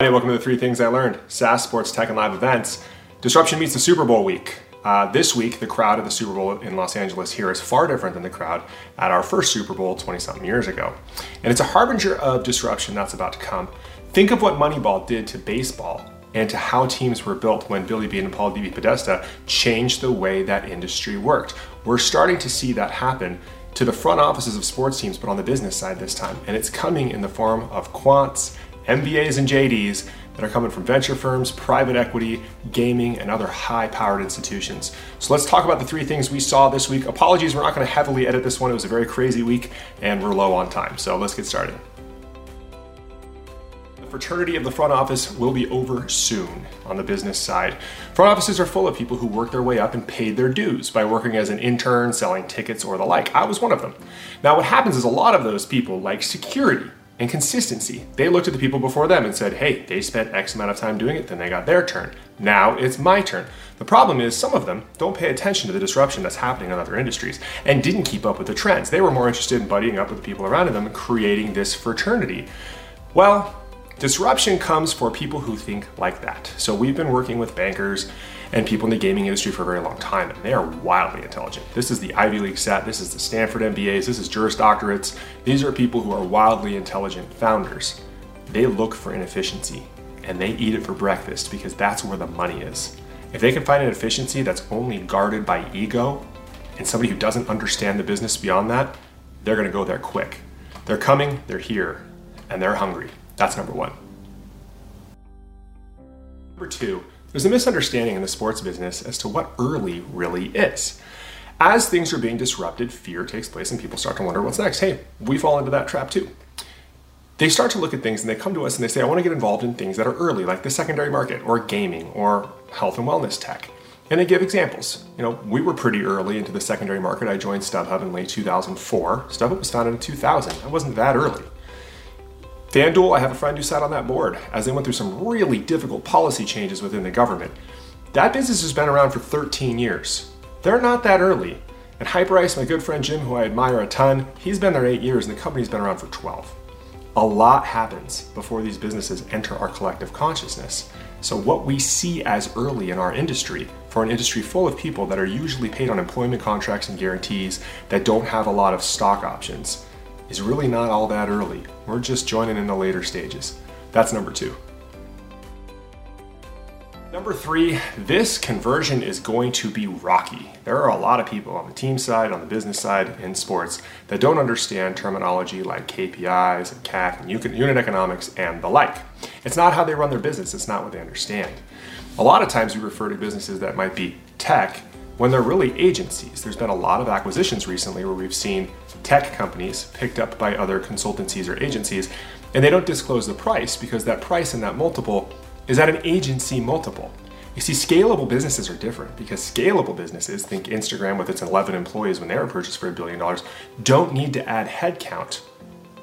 Hey, welcome to the three things I learned SaaS, sports, tech, and live events. Disruption meets the Super Bowl week. Uh, this week, the crowd at the Super Bowl in Los Angeles here is far different than the crowd at our first Super Bowl 20 something years ago. And it's a harbinger of disruption that's about to come. Think of what Moneyball did to baseball and to how teams were built when Billy Beane and Paul DePodesta changed the way that industry worked. We're starting to see that happen to the front offices of sports teams, but on the business side this time. And it's coming in the form of quants MBAs and JDs that are coming from venture firms, private equity, gaming, and other high powered institutions. So let's talk about the three things we saw this week. Apologies, we're not going to heavily edit this one. It was a very crazy week and we're low on time. So let's get started. The fraternity of the front office will be over soon on the business side. Front offices are full of people who worked their way up and paid their dues by working as an intern, selling tickets, or the like. I was one of them. Now, what happens is a lot of those people like security and consistency. They looked at the people before them and said, hey, they spent X amount of time doing it, then they got their turn. Now it's my turn. The problem is some of them don't pay attention to the disruption that's happening in other industries and didn't keep up with the trends. They were more interested in buddying up with the people around them and creating this fraternity. Well, disruption comes for people who think like that. So we've been working with bankers and people in the gaming industry for a very long time, and they are wildly intelligent. This is the Ivy League set, this is the Stanford MBAs, this is Juris Doctorates. These are people who are wildly intelligent founders. They look for inefficiency and they eat it for breakfast because that's where the money is. If they can find an efficiency that's only guarded by ego and somebody who doesn't understand the business beyond that, they're gonna go there quick. They're coming, they're here, and they're hungry. That's number one. Number two, there's a misunderstanding in the sports business as to what early really is. As things are being disrupted, fear takes place and people start to wonder what's next. Hey, we fall into that trap too. They start to look at things and they come to us and they say, I want to get involved in things that are early, like the secondary market or gaming or health and wellness tech. And they give examples. You know, we were pretty early into the secondary market. I joined StubHub in late 2004. StubHub was founded in 2000. I wasn't that early. FanDuel, I have a friend who sat on that board as they went through some really difficult policy changes within the government. That business has been around for 13 years. They're not that early. And Hyperice, my good friend Jim, who I admire a ton, he's been there eight years and the company's been around for 12. A lot happens before these businesses enter our collective consciousness. So, what we see as early in our industry, for an industry full of people that are usually paid on employment contracts and guarantees that don't have a lot of stock options, is really not all that early. We're just joining in the later stages. That's number two. Number three, this conversion is going to be rocky. There are a lot of people on the team side, on the business side, in sports that don't understand terminology like KPIs and CAC and unit economics and the like. It's not how they run their business, it's not what they understand. A lot of times we refer to businesses that might be tech when they're really agencies. There's been a lot of acquisitions recently where we've seen tech companies picked up by other consultancies or agencies, and they don't disclose the price because that price and that multiple is at an agency multiple. You see, scalable businesses are different because scalable businesses, think Instagram with its 11 employees when they were purchased for a billion dollars, don't need to add headcount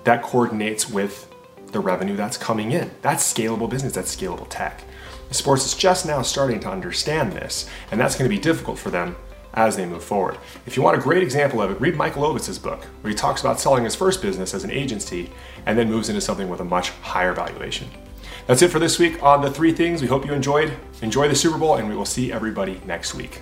that coordinates with the revenue that's coming in. That's scalable business, that's scalable tech. Sports is just now starting to understand this, and that's going to be difficult for them as they move forward. If you want a great example of it, read Michael Ovitz's book, where he talks about selling his first business as an agency and then moves into something with a much higher valuation. That's it for this week on The Three Things. We hope you enjoyed. Enjoy the Super Bowl, and we will see everybody next week.